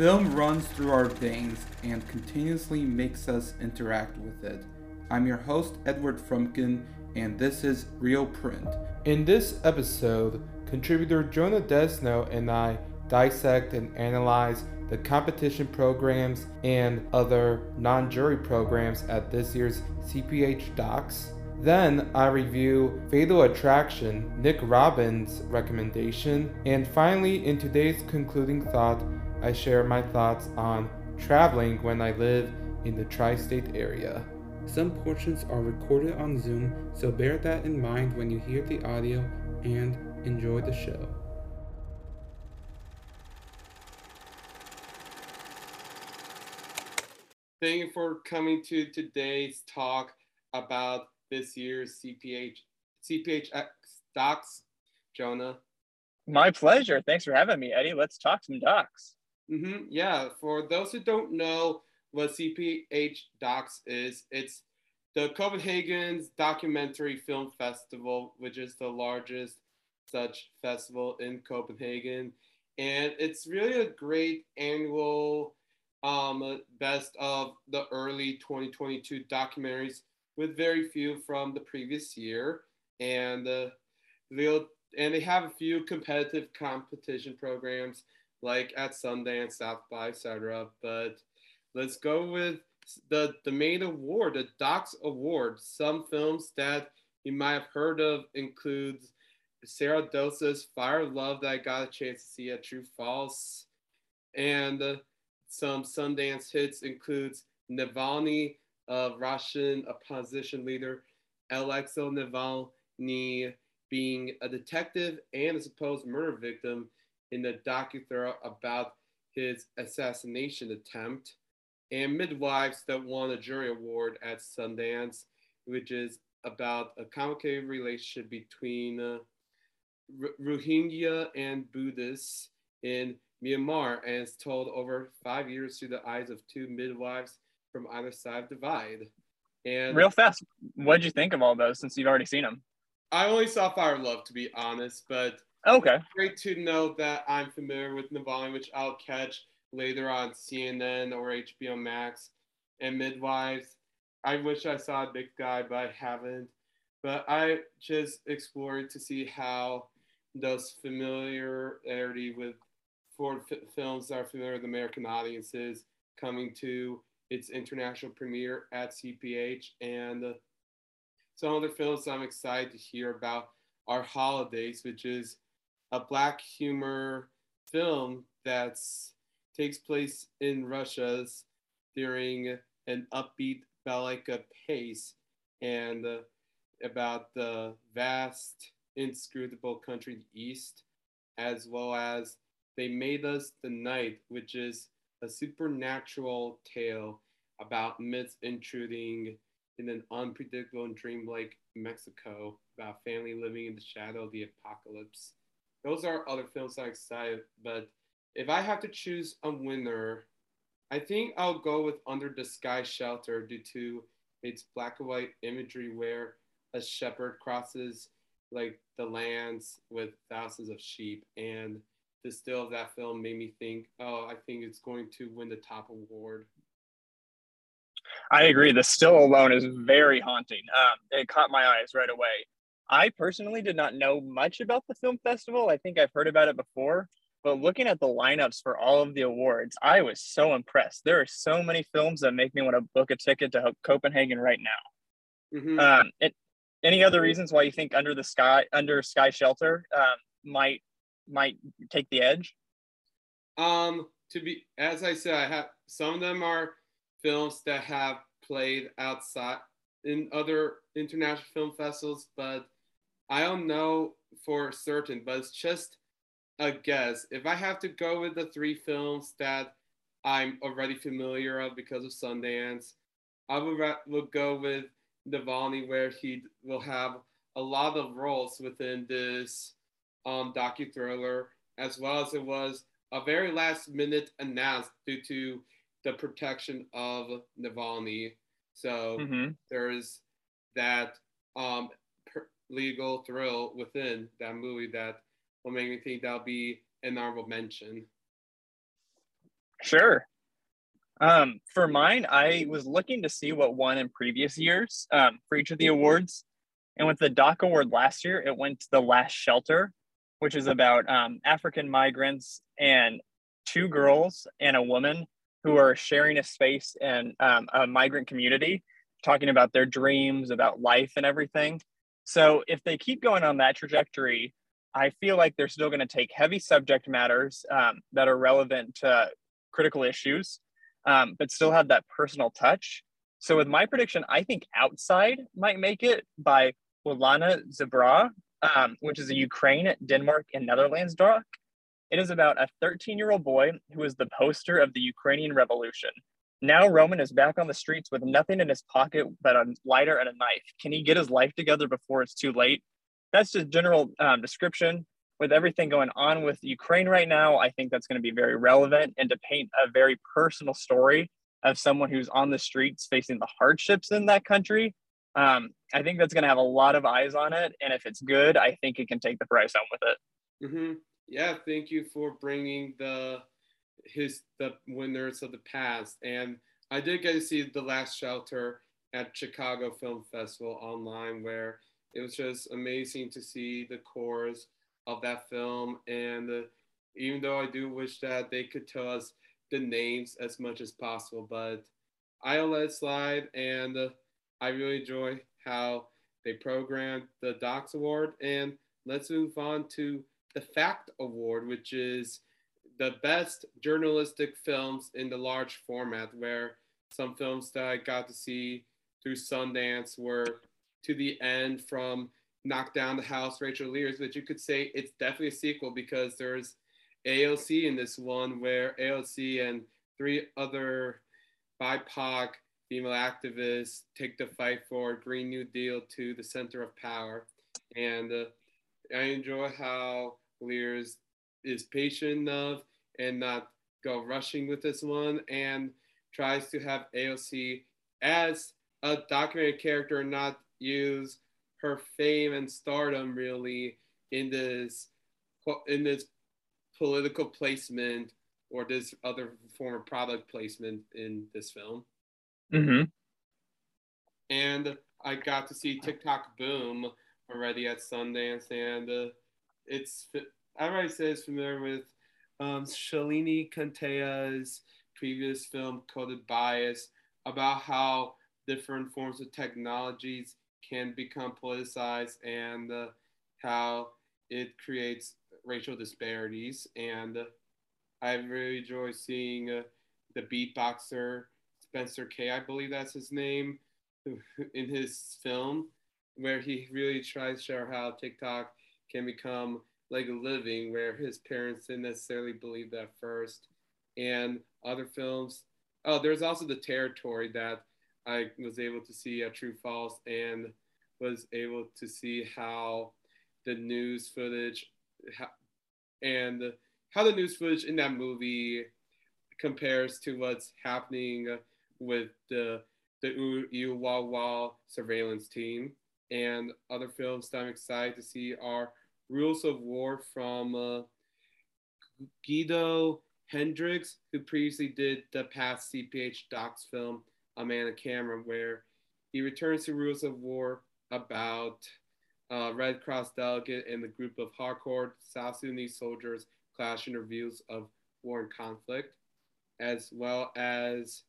Film runs through our veins and continuously makes us interact with it. I'm your host, Edward Frumkin, and this is Reelprint. In this episode, contributor Jonah Desneaux and I dissect and analyze the competition programs and other non jury programs at this year's CPH:DOX. Then I review Fatal Attraction, Nick Robbins' recommendation, and finally, in today's concluding thought, I share my thoughts on traveling when I live in the tri state area. Some portions are recorded on Zoom, so bear that in mind when you hear the audio and enjoy the show. Thank you for coming to today's talk about this year's CPH CPHX docs, Jonah. My pleasure. Thanks for having me, Eddie. Let's talk some docs. Mm-hmm. Yeah, for those who don't know what CPH Docs is, it's the Copenhagen's Documentary Film Festival, which is the largest such festival in Copenhagen. And it's really a great annual um, best of the early 2022 documentaries with very few from the previous year. And uh, and they have a few competitive competition programs like at Sundance, South by, etc. But let's go with the the main award, the DOX Award. Some films that you might have heard of includes Sarah Dosa's Fire Love that I got a chance to see at True False, and some Sundance hits includes Navalny, a Russian opposition leader, Alexei Navalny being a detective and a supposed murder victim in the docudrama about his assassination attempt, and Midwives that won a jury award at Sundance, which is about a complicated relationship between uh, Rohingya and Buddhists in Myanmar, and it's told over five years through the eyes of two midwives from either side of the divide. And real fast, what did you think of all those since you've already seen them? I only saw Fire Love to be honest, but okay, great to know that I'm familiar with Navalny, which I'll catch later on CNN or HBO Max. And Midwives, I wish I saw a Big Sky, but I haven't. But I just explored to see how those familiarity with foreign f- films are familiar with American audiences coming to its international premiere at CPH and some other films I'm excited to hear about are Holidays, which is a black humor film that takes place in Russia's during an upbeat balalaika pace and uh, about the vast inscrutable country east, as well as They Made Us the Night, which is a supernatural tale about myths intruding in an unpredictable and dreamlike Mexico about family living in the shadow of the apocalypse. Those are other films I'm excited, but if I have to choose a winner, I think I'll go with Under the Sky Shelter due to its black and white imagery where a shepherd crosses like the lands with thousands of sheep. And the still of that film made me think oh i think it's going to win the top award. I agree. The still alone is very haunting. Um, it caught my eyes right away i personally did not know much about the film festival. I think i've heard about it before but looking at the lineups for all of the awards i was so impressed. There are so many films that make me want to book a ticket to copenhagen right now. Mm-hmm. um, it, any other reasons why you think under the sky under sky shelter um, might might take the edge? Um to be as i said i have some of them are films that have played outside in other international film festivals but i don't know for certain but it's just a guess if i have to go with the three films that i'm already familiar of because of sundance i would, would go with Navalny, where he will have a lot of roles within this um, docu thriller, as well as it was a very last minute announced due to the protection of Navalny. So mm-hmm. there is that um, legal thrill within that movie that will make me think that'll be an honorable mention. Sure. Um, for mine, I was looking to see what won in previous years um, for each of the awards. And with the Doc Award last year, it went to The Last Shelter, which is about um, African migrants and two girls and a woman who are sharing a space in um, a migrant community, talking about their dreams, about life, and everything. So if they keep going on that trajectory, I feel like they're still going to take heavy subject matters um, that are relevant to critical issues, um, but still have that personal touch. So with my prediction, I think Outside might make it by Olha Zhurba, um, which is a Ukraine, Denmark, and Netherlands doc. It is about a 13 year old boy who is the poster of the Ukrainian revolution. Now Roman is back on the streets with nothing in his pocket but a lighter and a knife. Can he get his life together before it's too late? That's just general um, description. With everything going on with Ukraine right now, I think that's going to be very relevant and to paint a very personal story of someone who's on the streets facing the hardships in that country. Um, I think that's going to have a lot of eyes on it, and if it's good, I think it can take the price home with it. Mm-hmm. Yeah, thank you for bringing the his the winners of the past. And I did get to see the Last Shelter at Chicago Film Festival online, where it was just amazing to see the cores of that film. And uh, even though I do wish that they could tell us the names as much as possible, but I'll let it slide. And uh, I really enjoy how they programmed the DOX Award. And let's move on to the Fact Award, which is the best journalistic films in the large format, where some films that I got to see through Sundance were to the end from Knock Down the House, Rachel Lears, but you could say it's definitely a sequel because there's AOC in this one, where AOC and three other BIPOC female activists take the fight for Green New Deal to the center of power. And uh, I enjoy how Lears is patient enough and not go rushing with this one and tries to have AOC as a documentary character, and not use her fame and stardom really in this in this political placement or this other form of product placement in this film. Mm-hmm. And I got to see TikTok Boom already at Sundance, and uh, it's everybody says familiar with um, Shalini Kantayya's previous film Coded Bias about how different forms of technologies can become politicized and uh, how it creates racial disparities. And uh, I really enjoy seeing uh, the beatboxer Spencer K, I believe that's his name, in his film, where he really tries to show how TikTok can become like living, where his parents didn't necessarily believe that first. And other films. Oh, there's also the territory that I was able to see a True False and was able to see how the news footage and how the news footage in that movie compares to what's happening with the the Uwawa surveillance team and other films that I'm excited to see are Rules of War from uh, Guido Hendrikx, who previously did the past CPH:DOX film, A Man of Camera, where he returns to Rules of War about uh, Red Cross delegate and the group of hardcore South Sudanese soldiers clashing reviews of war and conflict, as well as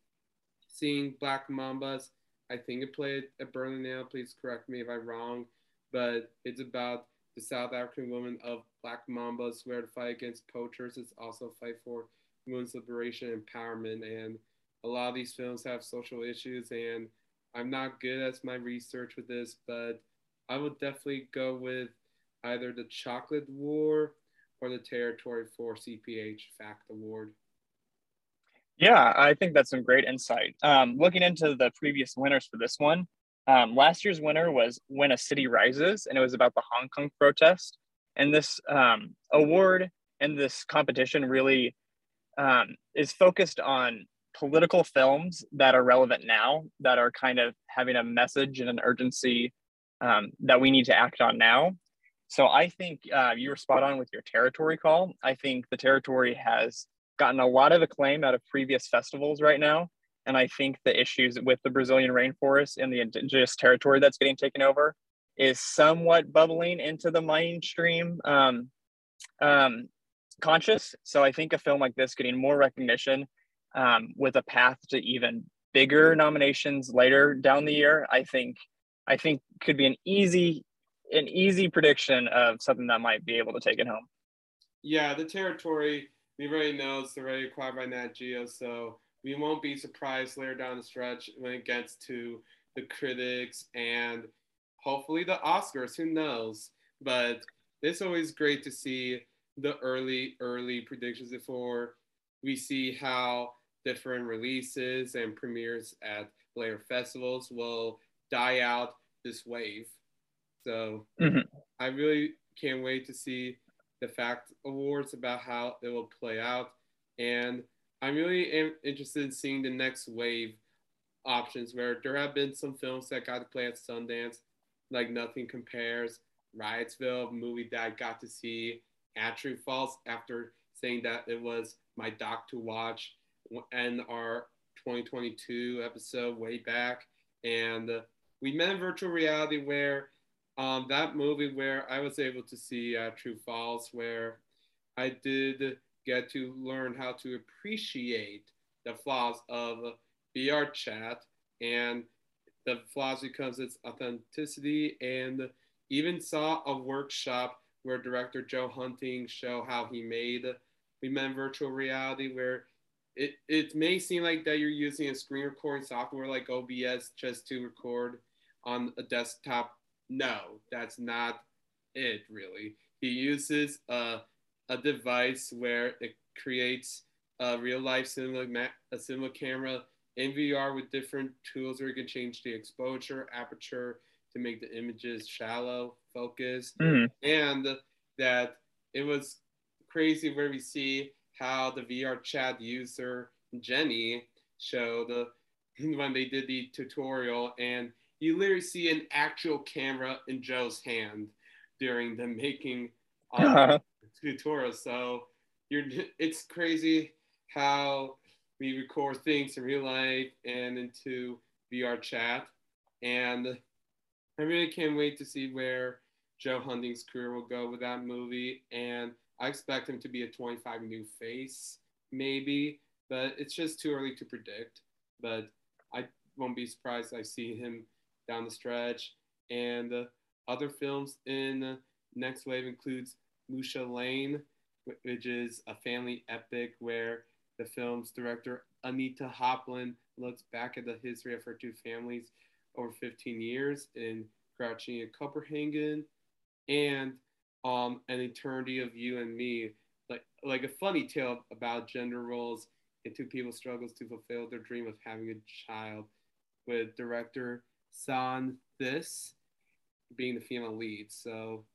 seeing Black Mambas. I think it played at Berlinale. Please correct me if I'm wrong, but it's about the South African women of Black Mamba swear to fight against poachers. It's also fight for women's liberation empowerment. And a lot of these films have social issues, and I'm not good at my research with this, but I would definitely go with either the Chocolate War or the Territory for CPH Fact Award. Yeah, I think that's some great insight. Um, looking into the previous winners for this one, um, last year's winner was When a City Rises, and it was about the Hong Kong protest. And this um, award and this competition really um, is focused on political films that are relevant now, that are kind of having a message and an urgency um, that we need to act on now. So I think uh, you were spot on with your territory call. I think the territory has gotten a lot of acclaim out of previous festivals right now. And I think the issues with the Brazilian rainforest and the indigenous territory that's getting taken over is somewhat bubbling into the mainstream um, um, conscious. So I think a film like this getting more recognition um, with a path to even bigger nominations later down the year, I think I think could be an easy an easy prediction of something that might be able to take it home. Yeah, the territory we already know it's already acquired by Nat Geo, so we won't be surprised later down the stretch when it gets to the critics and hopefully the Oscars. Who knows? But it's always great to see the early, early predictions before we see how different releases and premieres at later festivals will die out this wave. So mm-hmm. I really can't wait to see the fact awards about how it will play out. And I'm really interested in seeing the next wave options where there have been some films that got to play at Sundance, like Nothing Compares, Riotsville, movie that I got to see at True/False after saying that it was my doc to watch and our 2022 episode way back. And we met in virtual reality where um, that movie where I was able to see uh, True/False, where I did get to learn how to appreciate the flaws of VR chat and the flaws because its authenticity and even saw a workshop where director Joe Hunting show how he made we met virtual reality where it, it may seem like that you're using a screen recording software like OBS just to record on a desktop. No, that's not it really. He uses a, a device where it creates a real life cinema, a cinema camera in VR with different tools where you can change the exposure, aperture to make the images shallow, focus, mm. and that it was crazy where we see how the VR chat user Jenny showed uh, when they did the tutorial, and you literally see an actual camera in Joe's hand during the making of the tutorial. So you're, it's crazy how we record things in real life and into VR chat, and I really can't wait to see where Joe Hunting's career will go with that movie, and I expect him to be a 25 new face, maybe, but it's just too early to predict. But I won't be surprised I see him down the stretch. And uh, other films in uh, Next Wave includes Mucha Lane, which is a family epic where the film's director Anita Hopland looks back at the history of her two families over 15 years in Crouching and Copenhagen. And um, an eternity of you and me, like like a funny tale about gender roles and two people struggles to fulfill their dream of having a child, with director San This being the female lead. So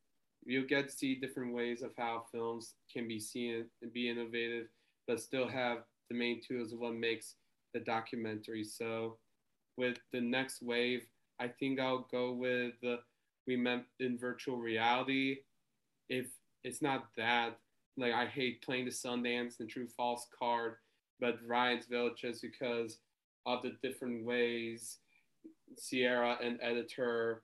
you'll get to see different ways of how films can be seen and be innovative, but still have the main tools of what makes the documentary. So with the next wave, I think I'll go with we met in virtual reality if it's not that, like I hate playing the Sundance and True False card, but Riotsville just because of the different ways Sierra and editor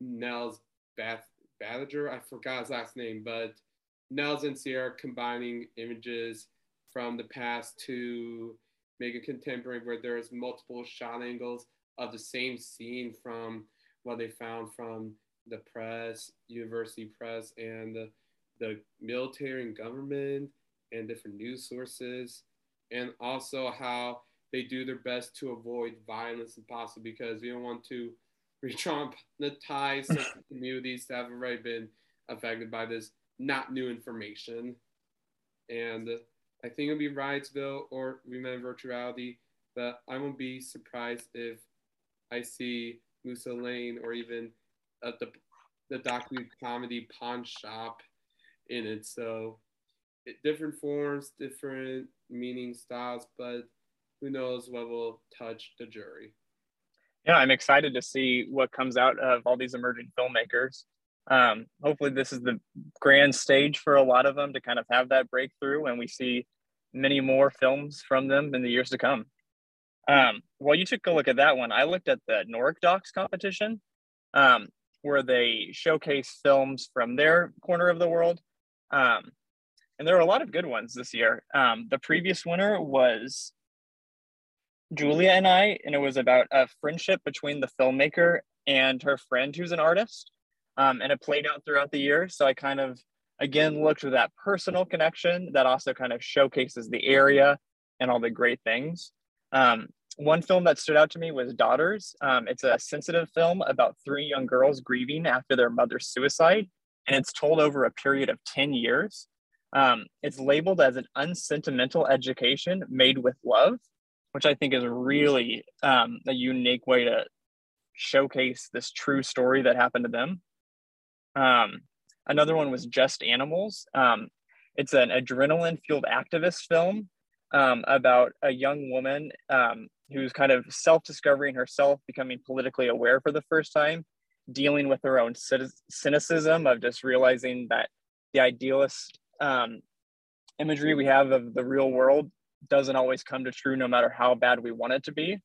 Nels Bath I forgot his last name, but Nels and Sierra combining images from the past to make a contemporary where there's multiple shot angles of the same scene from what they found from the press, university press, and the, the military and government and different news sources, and also how they do their best to avoid violence and possible because we don't want to re-traumatize communities that have already been affected by this not new information. And I think it'll be Riotsville or Remember Virtuality, but I won't be surprised if I see Musa Lane or even at the the docu comedy pawn shop in it. So it, different forms, different meaning styles, but who knows what will touch the jury. Yeah, I'm excited to see what comes out of all these emerging filmmakers. Um, hopefully, this is the grand stage for a lot of them to kind of have that breakthrough, and we see many more films from them in the years to come. Um, while you took a look at that one, I looked at the Nordic:Dox competition, um, where they showcase films from their corner of the world. Um, and there are a lot of good ones this year. Um, the previous winner was Julia and I, and it was about a friendship between the filmmaker and her friend who's an artist. Um, and it played out throughout the year. So I kind of, again, looked for that personal connection that also kind of showcases the area and all the great things. Um, one film that stood out to me was Daughters. Um, it's a sensitive film about three young girls grieving after their mother's suicide, and it's told over a period of 10 years. Um, it's labeled as an unsentimental education made with love, which I think is really um, a unique way to showcase this true story that happened to them. Um, another one was Just Animals. Um, it's an adrenaline fueled activist film um, about a young woman um, who's kind of self discovering herself, becoming politically aware for the first time, dealing with her own cynicism of just realizing that the idealist um, imagery we have of the real world doesn't always come to true no matter how bad we want it to be.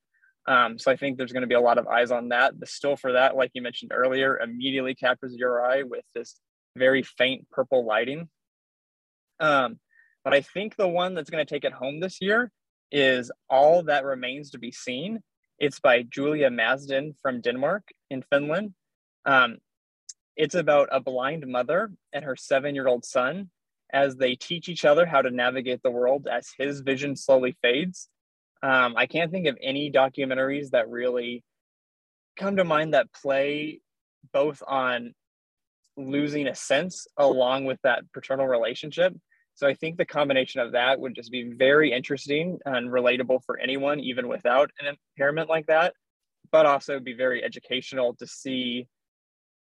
Um, so I think there's going to be a lot of eyes on that. The still for that, like you mentioned earlier, immediately captures your eye with this very faint purple lighting. Um, but I think the one that's going to take it home this year is All That Remains to Be Seen. It's by Julia Masden from Denmark in Finland. Um, it's about a blind mother and her seven year old son as they teach each other how to navigate the world as his vision slowly fades. Um, I can't think of any documentaries that really come to mind that play both on losing a sense along with that paternal relationship. So I think the combination of that would just be very interesting and relatable for anyone, even without an impairment like that, but also be very educational to see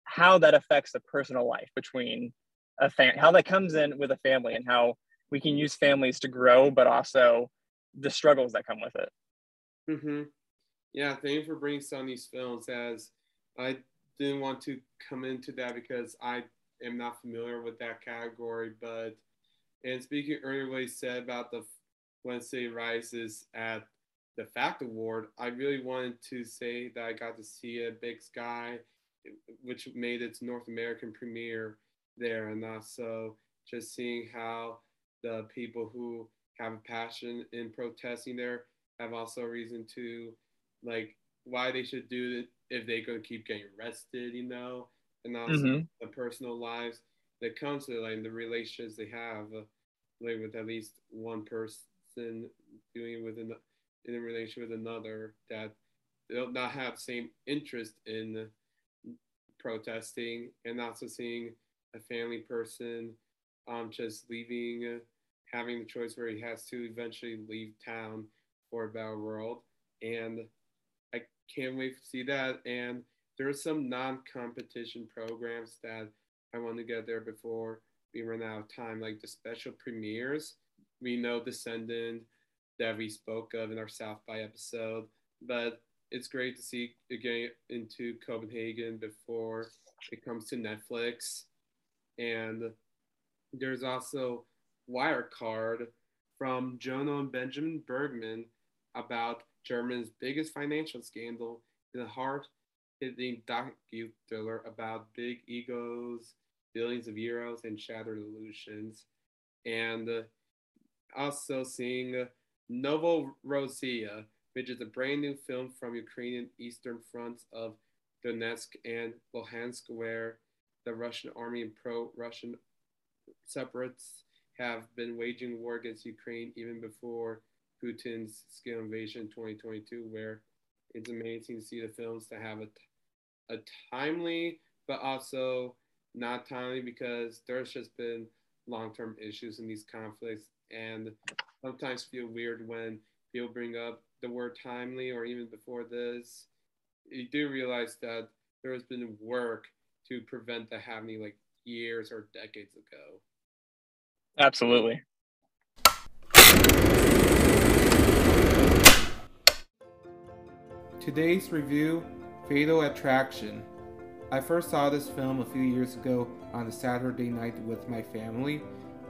how that affects the personal life between a fan, how that comes in with a family and how we can use families to grow, but also the struggles that come with it. Mm-hmm. Yeah, thank you for bringing some these films. As I didn't want to come into that because I am not familiar with that category, but and speaking earlier what he said about the When a City Rises at the Fact Award, I really wanted to say that I got to see a Big Sky, which made its North American premiere there, and also just seeing how the people who have a passion in protesting there have also a reason to like why they should do it if they could keep getting arrested, you know, and also mm-hmm. the personal lives that comes to like the relationships they have uh, like with at least one person doing it with an, in a relationship with another that they'll not have same interest in protesting and also seeing a family person um, just leaving having the choice where he has to eventually leave town for better world. And I can't wait to see that. And there are some non-competition programs that I want to get there before we run out of time, like the special premieres. We know Descendant that we spoke of in our South by episode, but it's great to see getting into Copenhagen before it comes to Netflix. And there's also Wirecard from Jonah and Benjamin Bergman about Germany's biggest financial scandal in a hard-hitting docu-thriller about big egos, billions of euros, and shattered illusions. And uh, also seeing Novorossiya, which is a brand new film from Ukrainian eastern fronts of Donetsk and Luhansk, where the Russian army and pro-Russian separatists have been waging war against Ukraine even before Putin's scale invasion in 2022, where it's amazing to see the films to have a, a timely, but also not timely because there's just been long-term issues in these conflicts and sometimes feel weird when people bring up the word timely or even before this. You do realize that there has been work to prevent that happening like years or decades ago Absolutely. Today's review Fatal Attraction. I first saw this film a few years ago on a Saturday night with my family.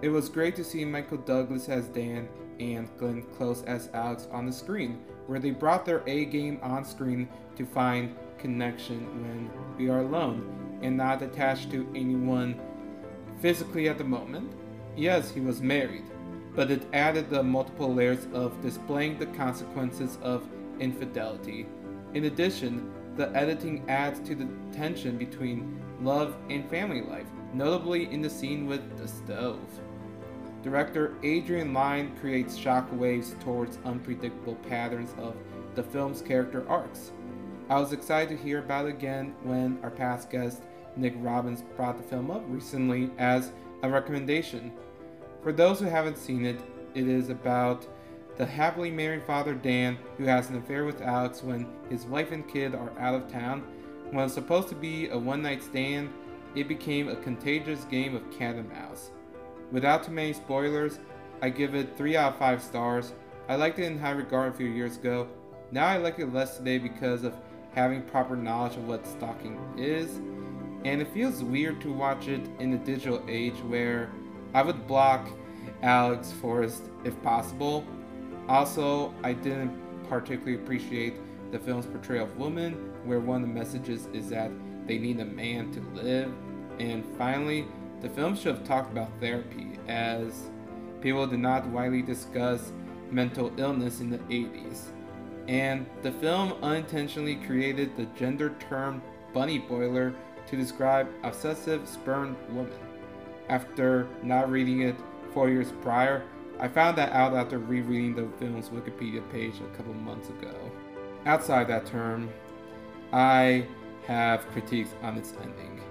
It was great to see Michael Douglas as Dan and Glenn Close as Alex on the screen, where they brought their A game on screen to find connection when we are alone and not attached to anyone physically at the moment. Yes, he was married, but it added the multiple layers of displaying the consequences of infidelity. In addition, the editing adds to the tension between love and family life, notably in the scene with the stove. Director Adrian Lyne creates shockwaves towards unpredictable patterns of the film's character arcs. I was excited to hear about it again when our past guest Nick Robbins brought the film up recently as a recommendation. For those who haven't seen it, it is about the happily married father Dan who has an affair with Alex when his wife and kid are out of town. When supposed to be a one night stand, it became a contagious game of cat and mouse. Without too many spoilers, I give it 3 out of 5 stars. I liked it in high regard a few years ago. Now I like it less today because of having proper knowledge of what stalking is. And it feels weird to watch it in the digital age where I would block Alex Forrest if possible. Also, I didn't particularly appreciate the film's portrayal of women, where one of the messages is that they need a man to live. And finally, the film should have talked about therapy, as people did not widely discuss mental illness in the 80s. And the film unintentionally created the gender term bunny boiler to describe obsessive spurned woman. After not reading it four years prior, I found that out after rereading the film's Wikipedia page a couple months ago. Outside that term, I have critiques on its ending.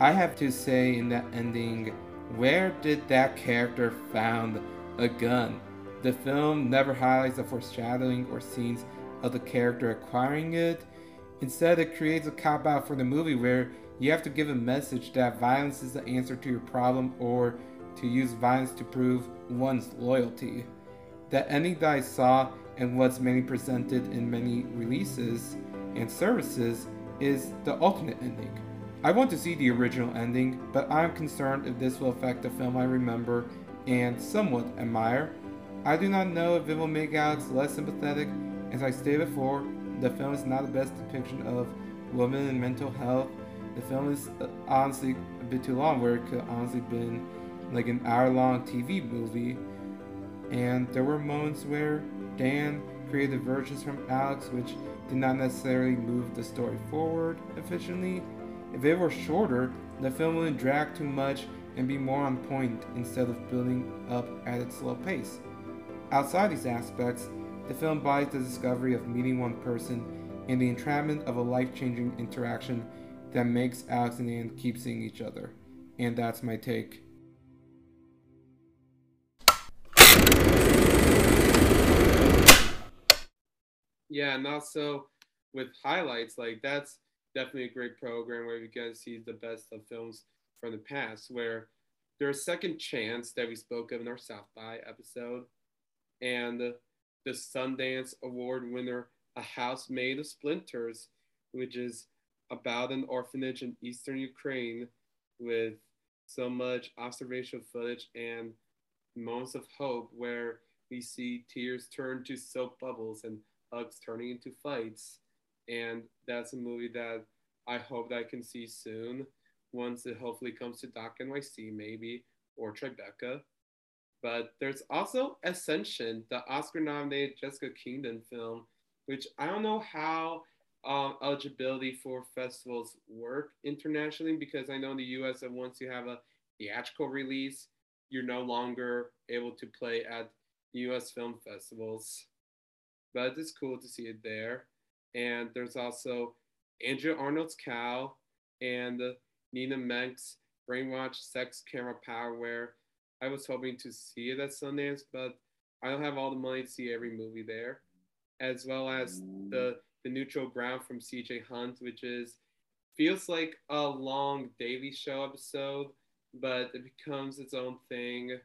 I have to say in that ending, where did that character found a gun? The film never highlights the foreshadowing or scenes of the character acquiring it. Instead, it creates a cop out for the movie where you have to give a message that violence is the answer to your problem or to use violence to prove one's loyalty. The ending that I saw and what's many presented in many releases and services is the alternate ending. I want to see the original ending, but I'm concerned if this will affect the film I remember and somewhat admire. I do not know if it will make Alex less sympathetic. As I stated before, the film is not the best depiction of women and mental health. The film is uh, honestly a bit too long, where it could honestly been like an hour-long TV movie. And there were moments where Dan created versions from Alex, which did not necessarily move the story forward efficiently. If it were shorter, the film wouldn't drag too much and be more on point instead of building up at its slow pace. Outside these aspects, the film buys the discovery of meeting one person and the entrapment of a life changing interaction that makes Alex and Anne keep seeing each other. And that's my take. Yeah, and also with highlights, like that's definitely a great program where you to see the best of films from the past. Where there's a Second Chance that we spoke of in our South by episode, and the, Sundance Award winner, A House Made of Splinters, which is about an orphanage in eastern Ukraine with so much observational footage and moments of hope where we see tears turn to soap bubbles and hugs turning into fights and that's a movie that I hope that I can see soon once it hopefully comes to Doc NYC maybe or Tribeca. But there's also Ascension, the Oscar-nominated Jessica Kingdon film, which I don't know how um, eligibility for festivals work internationally because I know in the U.S. that once you have a theatrical release, you're no longer able to play at U.S. film festivals. But it's cool to see it there and there's also Andrea Arnold's Cow and Nina Menkes' Brainwash Sex Camera Power, where I was hoping to see it at Sundance, but I don't have all the money to see every movie there, as well as the the Neutral Ground from C.J. Hunt, which is feels like a long Daily Show episode, but it becomes its own thing,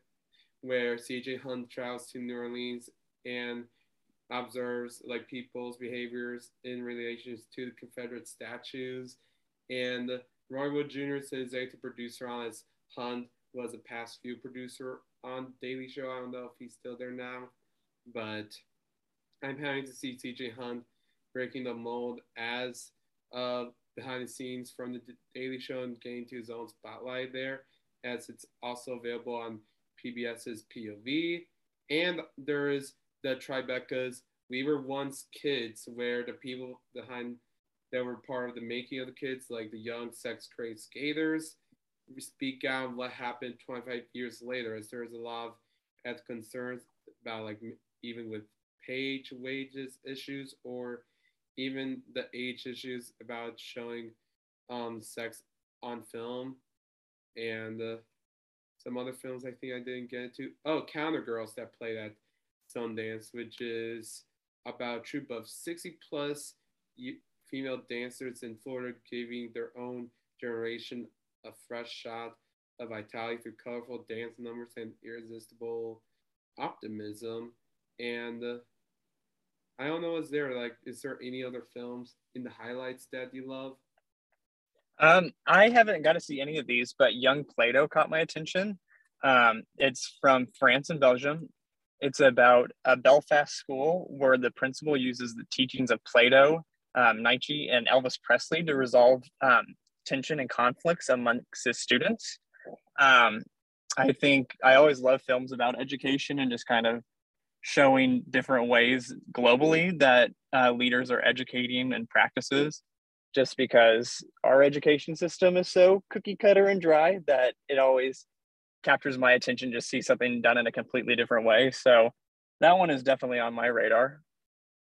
where C.J. Hunt travels to New Orleans and observes like people's behaviors in relations to the Confederate statues. And Roy Wood Jr. says executive producer on as Hunt was a past few producer on Daily Show. I don't know if he's still there now, but I'm happy to see CJ Hunt breaking the mold as uh, behind the scenes from the Daily Show and getting to his own spotlight there, as it's also available on PBS's POV. And there is the Tribeca's We Were Once Kids, where the people behind that were part of the making of the kids, like the young sex crazed skaters, speak out what happened 25 years later, as there's a lot of concerns about like even with page wages issues or even the age issues about showing um, sex on film and uh, some other films I think I didn't get into. Oh, Calendar Girls that played at Sundance, which is about a troop of 60 plus female dancers in Florida giving their own generation a fresh shot of vitality through colorful dance numbers and irresistible optimism. And uh, I don't know, is there like, is there any other films in the highlights that you love? Um, I haven't got to see any of these, but Young Plato caught my attention. Um, it's from France and Belgium. It's about a Belfast school where the principal uses the teachings of Plato, um, Nietzsche, and Elvis Presley to resolve um, tension and conflicts amongst his students. Um, I think I always love films about education and just kind of showing different ways globally that uh, leaders are educating and practices just because our education system is so cookie cutter and dry that it always captures my attention just see something done in a completely different way so that one is definitely on my radar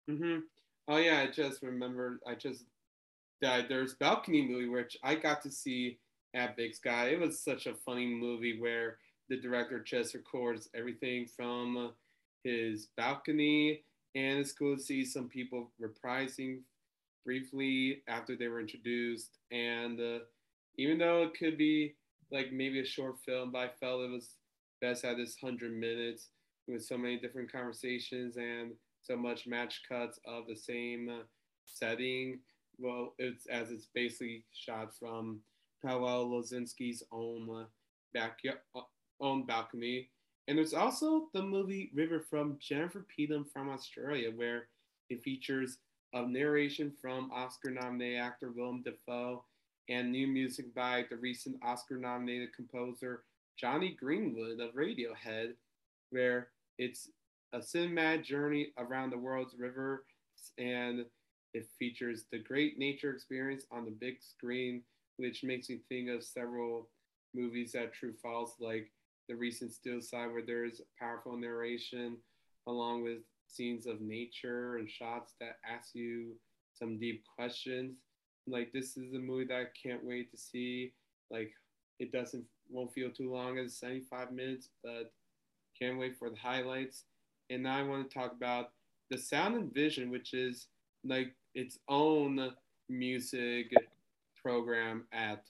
mm-hmm. oh yeah i just remembered i just that there's balcony movie which i got to see at big sky it was such a funny movie where the director just records everything from his balcony, and it's cool to see some people reprising briefly after they were introduced. And uh, even though it could be like maybe a short film, but I felt it was best at this 100 minutes with so many different conversations and so much match cuts of the same setting. Well, it's as it's basically shot from Paweł Lozinski's own uh, backyard, uh, own balcony, and there's also the movie River from Jennifer Peedom from Australia, where it features a narration from Oscar nominated actor Willem Dafoe and new music by the recent Oscar nominated composer Jonny Greenwood of Radiohead, where it's a cinematic journey around the world's rivers and it features the great nature experience on the big screen, which makes me think of several movies that True False, like the recent still side where there's powerful narration along with scenes of nature and shots that ask you some deep questions. Like this is a movie that I can't wait to see. Like it doesn't won't feel too long as 75 minutes, but can't wait for the highlights. And now I want to talk about the Sound and Vision, which is like its own music program at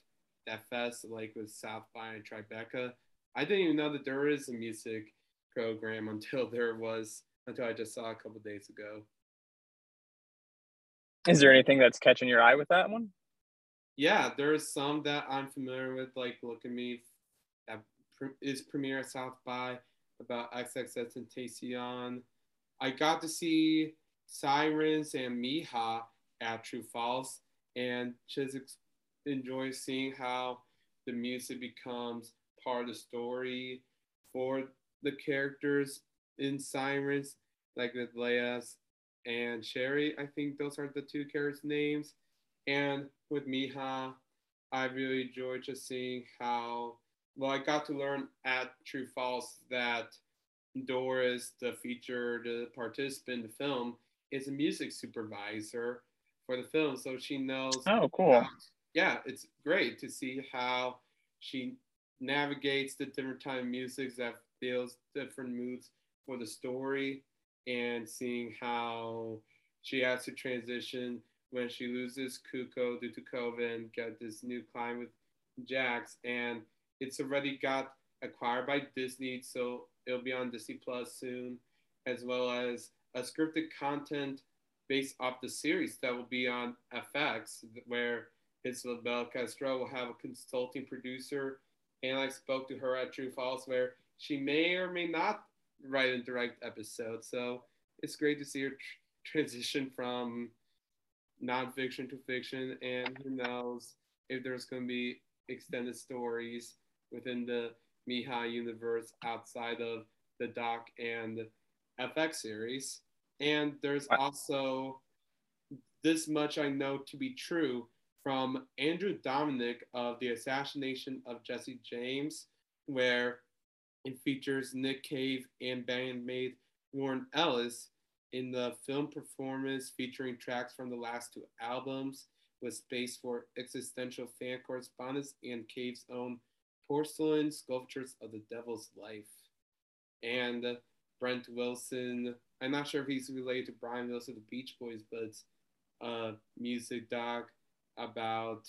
that fest, like with South by and Tribeca. I didn't even know that there is a music program until there was until I just saw a couple days ago. Is there anything that's catching your eye with that one? Yeah, there's some that I'm familiar with, like Look at Me, that is premiere at South by about XXS and XXXTentacion. I got to see Sirens and Mija at True False, and just enjoy seeing how the music becomes part of the story for the characters in Sirens, like with Leia's and Sherry. I think those are the two characters' names. And with Mija, I really enjoyed just seeing how well I got to learn at True False that Doris, the featured uh, participant in the film, is a music supervisor for the film, so she knows. Oh, cool! How, yeah, it's great to see how she navigates the different time of music that feels different moods for the story and seeing how she has to transition when she loses Cuco due to COVID and get this new client with Jax. And it's already got acquired by Disney, so it'll be on Disney Plus soon, as well as a scripted content based off the series that will be on FX, where Isabel Castro will have a consulting producer and I spoke to her at True/False where she may or may not write and direct episodes. So it's great to see her tr- transition from nonfiction to fiction, and who knows if there's going to be extended stories within the Mija universe outside of the Doc and FX series. And there's also this much I know to be true from Andrew Dominik of The Assassination of Jesse James, where it features Nick Cave and bandmate Warren Ellis in the film performance featuring tracks from the last two albums with space for existential fan correspondence and Cave's own porcelain sculptures of the devil's life. And Brent Wilson, I'm not sure if he's related to Brian Wilson, the Beach Boys, but a music doc about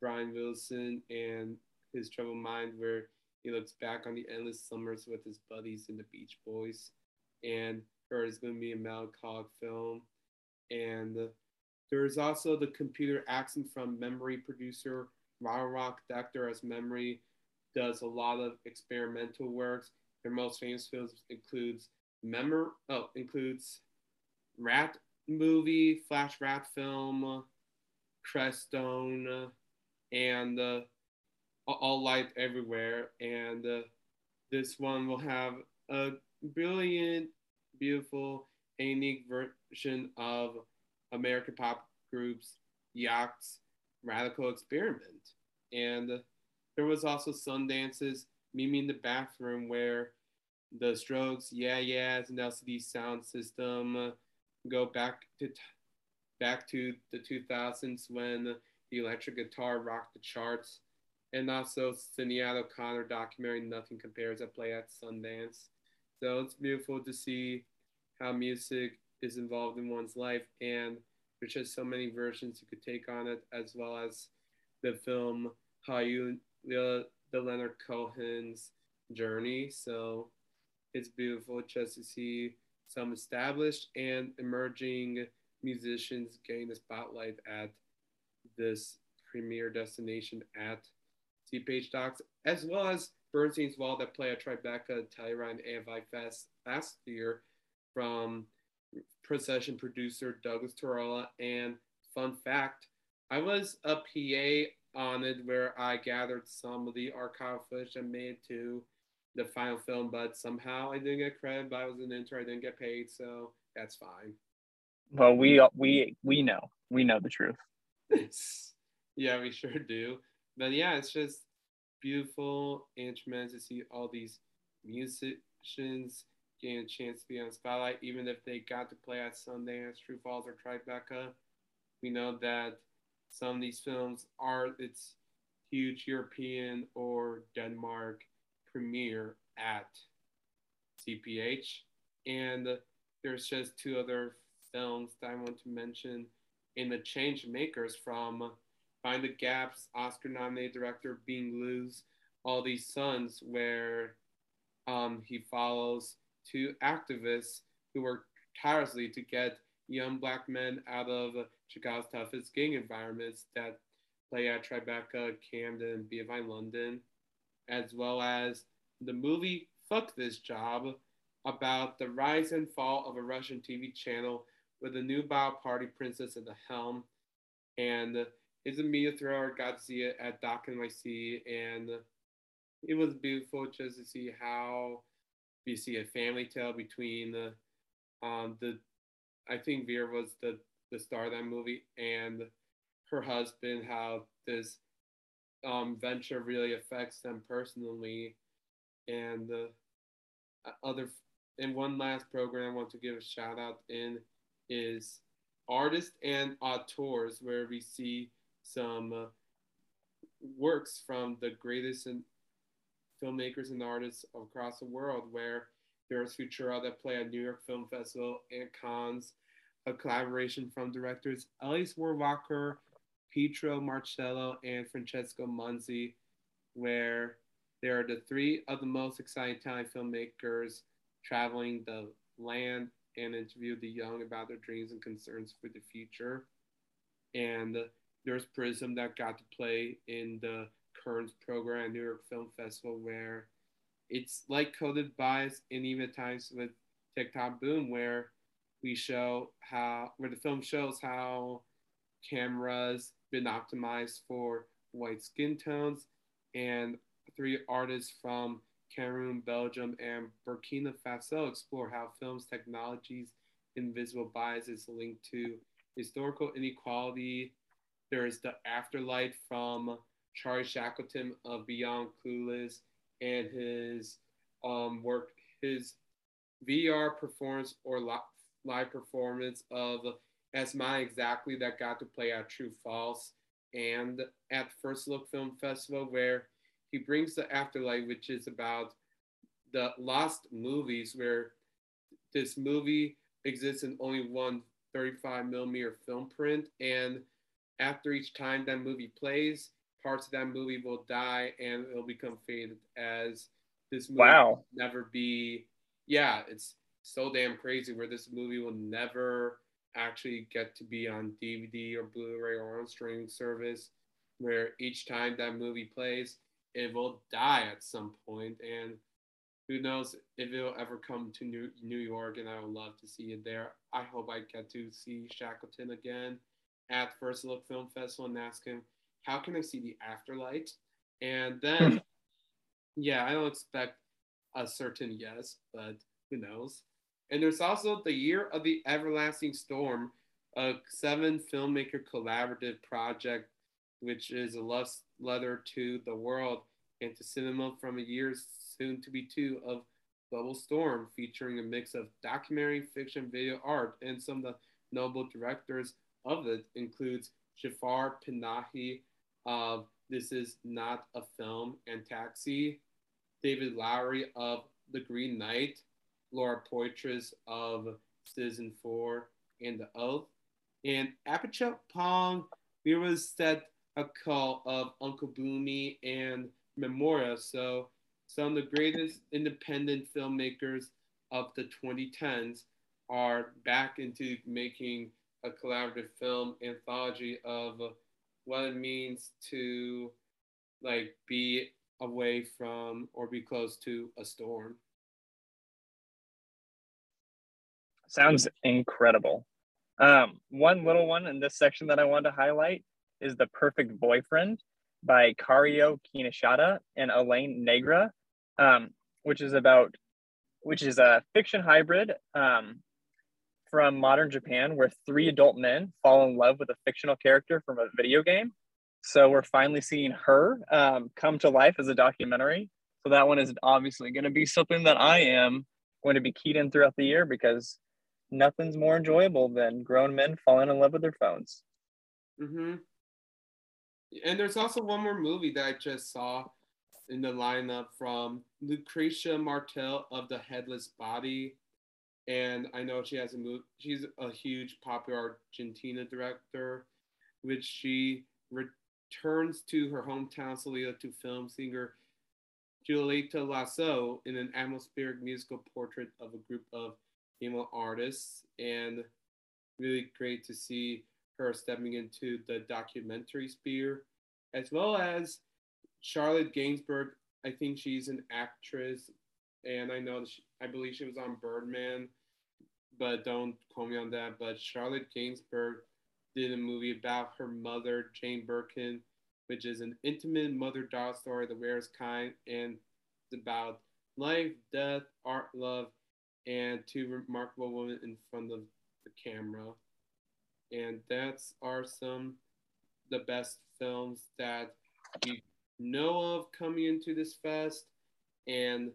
Brian Wilson and his troubled mind where he looks back on the endless summers with his buddies in the Beach Boys. And is going to be a Mel melancholic film. And there's also the computer accent from memory producer Roch-Decter as memory does a lot of experimental works. Their most famous films includes Memor oh includes Rat movie, Flash Rat film, Crestone, and uh, All Light Everywhere. And uh, this one will have a brilliant beautiful and unique version of American pop groups Yacht's Radical Experiment. And there was also Sundance's Meet Me in the Bathroom where the Strokes, Yeah Yeahs, and LCD Soundsystem uh, go back to back to the 2000s when the electric guitar rocked the charts, and also Sinead O'Connor documentary Nothing Compares that play at Sundance. So it's beautiful to see how music is involved in one's life, and there's just so many versions you could take on it, as well as the film how you the, Leonard Cohen's journey. So it's beautiful just to see some established and emerging musicians getting the spotlight at this premier destination at CPH:DOX, as well as Bernstein's Wall that play at Tribeca, Telluride, and AFI Fest last year from procession producer Douglas Tirola. And fun fact, I was a PA on it where I gathered some of the archival footage and made to the final film, but somehow I didn't get credit. But I was an intern, I didn't get paid, so that's fine. Well, we we we know we know the truth. yeah, we sure do. But yeah, it's just beautiful and tremendous to see all these musicians getting a chance to be on Spotlight, even if they got to play at Sundance, True/False, or Tribeca. We know that some of these films are its huge European or Denmark premiere at CPH. And there's just two other films that I want to mention in the Change Makers from Minding the Gap, Oscar nominated director Bing Liu's All These Sons, where um, he follows two activists who work tirelessly to get young black men out of Chicago's toughest gang environments that play at Tribeca, Camden, BFI London, as well as the movie Fuck This Job about the rise and fall of a Russian TV channel with a new bio party princess at the helm. And it's a media thriller. Got to see it at Doc NYC, and it was beautiful just to see how we see a family tale between the um the I think Vera was the the star of that movie and her husband how this um venture really affects them personally and the uh, other and one last program I want to give a shout out in is artists and auteurs where we see some uh, works from the greatest and filmmakers and artists across the world where there's Futura that play at New York Film Festival and Cannes, a collaboration from directors Alice Rohrwacher, Pietro Marcello, and Francesco Munzi, where there are the three of the most exciting Italian filmmakers traveling the land and interview the young about their dreams and concerns for the future. And there's Prism that got to play in the current program at New York Film Festival where it's like coded bias and even times with TikTok Boom where we show how where the film shows how cameras been optimized for white skin tones and three artists from Cameroon, Belgium, and Burkina Faso explore how film's technologies invisible bias is linked to historical inequality. There is the afterlight from Charlie Shackleton of Beyond Clueless and his um, work, his VR performance or live performance of As My Exactly that got to play at True False and at First Look Film Festival, where he brings the afterlight, which is about the lost movies, where this movie exists in only one 35 millimeter film print. And after each time that movie plays, parts of that movie will die and it'll become faded as this movie wow. never be. Yeah, it's so damn crazy where this movie will never actually get to be on DVD or Blu-ray or on streaming service. Where each time that movie plays, it will die at some point, and who knows if it'll ever come to New, New York, and I would love to see it there. I hope I get to see Shackleton again at First Look Film Festival and ask him, how can I see the afterlight? And then, yeah, I don't expect a certain yes, but who knows? And there's also the Year of the Everlasting Storm, a seven filmmaker collaborative project, which is a love letter to the world and to cinema from a year soon to be two of Bubble Storm, featuring a mix of documentary, fiction, video art, and some of the notable directors of it includes Jafar Panahi of This Is Not a Film and Taxi, David Lowery of The Green Knight, Laura Poitras of Citizen 4 and The Oath, and Apichatpong Vieraset a call of Uncle Boonmee and Memoria. So some of the greatest independent filmmakers of the 2010s are back into making a collaborative film anthology of what it means to like be away from or be close to a storm. Sounds incredible. Um, one little one in this section that I wanted to highlight is The Perfect Boyfriend by Kario Kinoshita and Elaine Negra, um, which is about, which is a fiction hybrid um, from modern Japan where three adult men fall in love with a fictional character from a video game. So we're finally seeing her um, come to life as a documentary. So that one is obviously going to be something that I am going to be keyed in throughout the year because nothing's more enjoyable than grown men falling in love with their phones. Mm-hmm. And there's also one more movie that I just saw in the lineup from Lucrecia Martel of The Headless Body. And I know she has a move. she's a huge popular Argentina director, which she returns to her hometown Salta to film singer Julieta Laso in an atmospheric musical portrait of a group of female artists. And really great to see her stepping into the documentary sphere, as well as Charlotte Gainsbourg. I think she's an actress, and I know she, I believe she was on Birdman, but don't quote me on that. But Charlotte Gainsbourg did a movie about her mother, Jane Birkin, which is an intimate mother-daughter story, the rarest kind, and it's about life, death, art, love, and two remarkable women in front of the camera and that's are some the best films that we know of coming into this fest and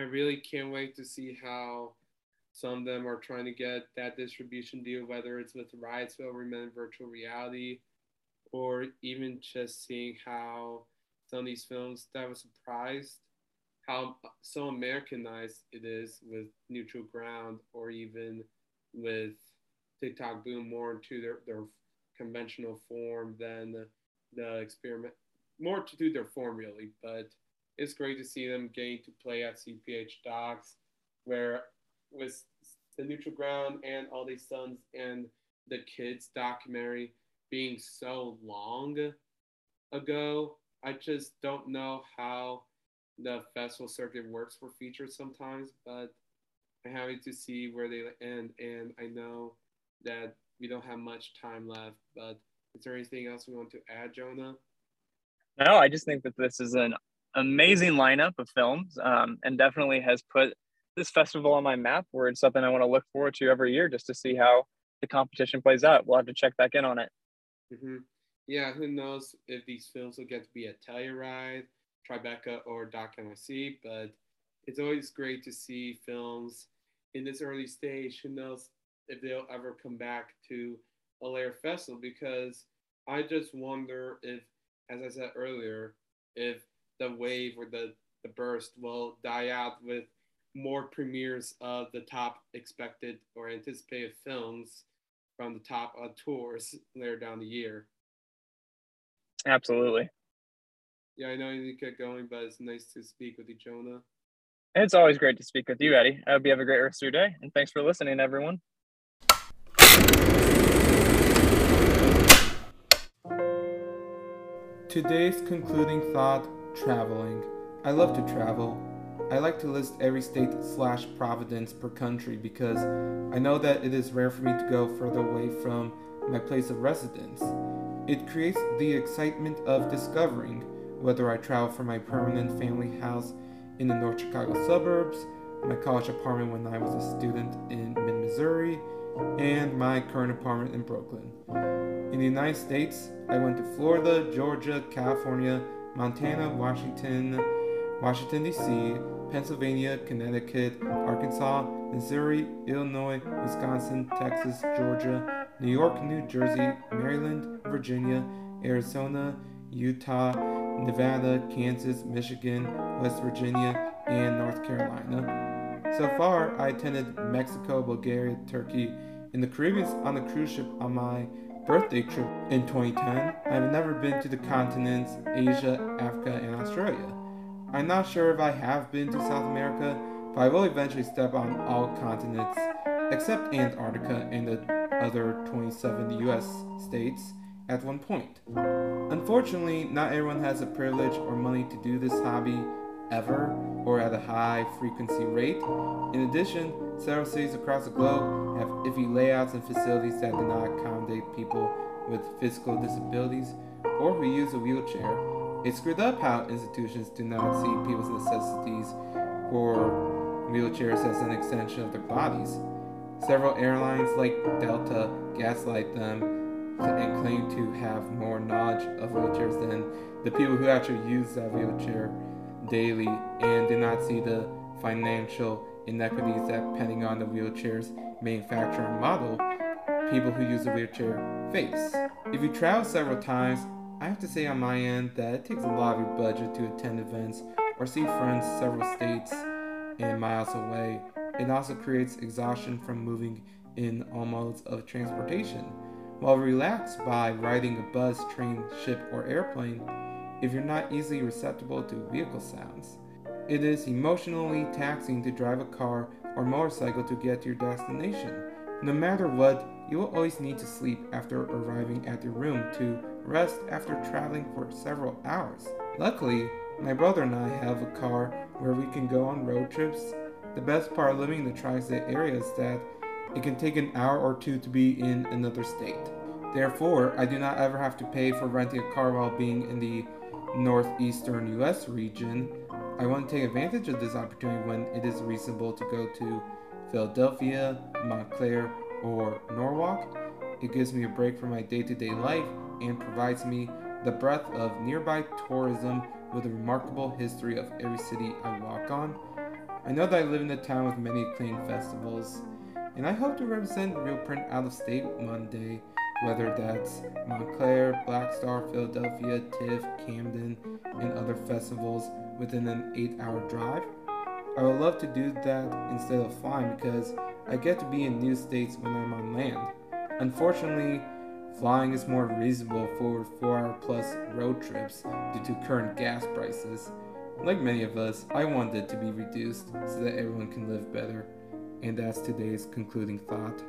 i really can't wait to see how some of them are trying to get that distribution deal whether it's with Riotsville Reinvented Virtual Reality or even just seeing how some of these films that I was surprised how so Americanized it is with Neutral Ground or even with TikTok boom more into their, their conventional form than the experiment, more to do their form really. But it's great to see them getting to play at CPH:DOX, where with the neutral ground and all these sons and the kids documentary being so long ago, I just don't know how the festival circuit works for features sometimes, but I'm happy to see where they end. And I know that we don't have much time left, but is there anything else we want to add, Jonah? No, I just think that this is an amazing lineup of films um, and definitely has put this festival on my map where it's something I want to look forward to every year just to see how the competition plays out. We'll have to check back in on it. Mm-hmm. Yeah, who knows if these films will get to be a Telluride, Tribeca, or Doc NYC, but it's always great to see films in this early stage. Who knows if they'll ever come back to a Lair Festival because I just wonder if, as I said earlier, if the wave or the, the burst will die out with more premieres of the top expected or anticipated films from the top uh, tours later down the year. Absolutely. Yeah, I know you need to get going, but it's nice to speak with you, Jonah. It's always great to speak with you, Eddie. I hope you have a great rest of your day, and thanks for listening, everyone. Today's concluding thought traveling. I love to travel. I like to list every state slash province per country because I know that it is rare for me to go further away from my place of residence. It creates the excitement of discovering whether I travel from my permanent family house in the North Chicago suburbs, my college apartment when I was a student in mid Missouri, and my current apartment in Brooklyn. In the United States, I went to Florida, Georgia, California, Montana, um, Washington, Washington, D.C., Pennsylvania, Connecticut, Arkansas, Missouri, Illinois, Wisconsin, Texas, Georgia, New York, New Jersey, Maryland, Virginia, Arizona, Utah, Nevada, Kansas, Michigan, West Virginia, and North Carolina. So far, I attended Mexico, Bulgaria, Turkey, and the Caribbean on a cruise ship on my birthday trip in 2010. I've never been to the continents Asia, Africa, and Australia. I'm not sure if I have been to South America, but I will eventually step on all continents except Antarctica and the other 27 US states at one point. Unfortunately, not everyone has the privilege or money to do this hobby ever or at a high frequency rate. In addition, several cities across the globe have iffy layouts and facilities that do not accommodate people with physical disabilities or who use a wheelchair. It's screwed up how institutions do not see people's necessities for wheelchairs as an extension of their bodies. Several airlines like Delta gaslight them and claim to have more knowledge of wheelchairs than the people who actually use that wheelchair daily and did not see the financial inequities that, depending on the wheelchair's manufacturer model, people who use a wheelchair face. If you travel several times, I have to say on my end that it takes a lot of your budget to attend events or see friends several states and miles away. It also creates exhaustion from moving in all modes of transportation. While relaxed by riding a bus, train, ship, or airplane, if you're not easily receptible to vehicle sounds, it is emotionally taxing to drive a car or motorcycle to get to your destination. No matter what, you will always need to sleep after arriving at your room to rest after traveling for several hours. Luckily, my brother and I have a car where we can go on road trips. The best part of living in the tri state area is that it can take an hour or two to be in another state. Therefore, I do not ever have to pay for renting a car while being in the northeastern US region. I want to take advantage of this opportunity when it is reasonable to go to Philadelphia, Montclair, or Norwalk. It gives me a break from my day to day life and provides me the breadth of nearby tourism with a remarkable history of every city I walk on. I know that I live in a town with many acclaimed festivals and I hope to represent Reelprint out of state one day, whether that's Montclair, Black Star, Philadelphia, TIFF, Camden, and other festivals within an 8 hour drive. I would love to do that instead of flying because I get to be in new states when I'm on land. Unfortunately, flying is more reasonable for 4 hour plus road trips due to current gas prices. Like many of us, I want it to be reduced so that everyone can live better. And that's today's concluding thought.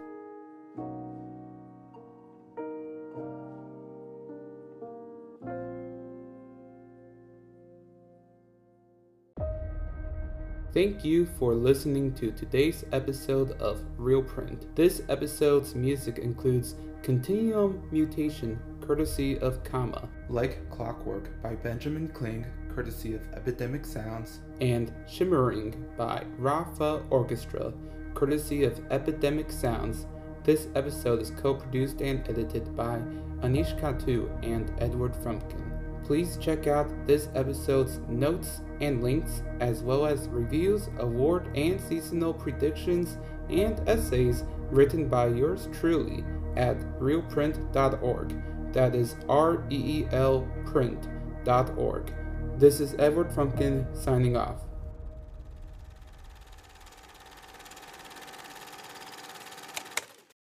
Thank you for listening to today's episode of Reelprint. This episode's music includes Continuum Mutation, courtesy of Kama, Like Clockwork by Benjamin Kling, courtesy of Epidemic Sounds, and Shimmering by Rafa Orchestra, courtesy of Epidemic Sounds. This episode is co produced and edited by Anish Katu and Edward Frumkin. Please check out this episode's notes and links, as well as reviews, award and seasonal predictions, and essays written by yours truly at reelprint.org. That is R E E L print.org. This is Edward Frumkin signing off.